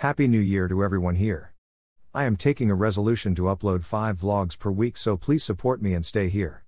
Happy New Year to everyone here. I am taking a resolution to upload 5 vlogs per week so please support me and stay here.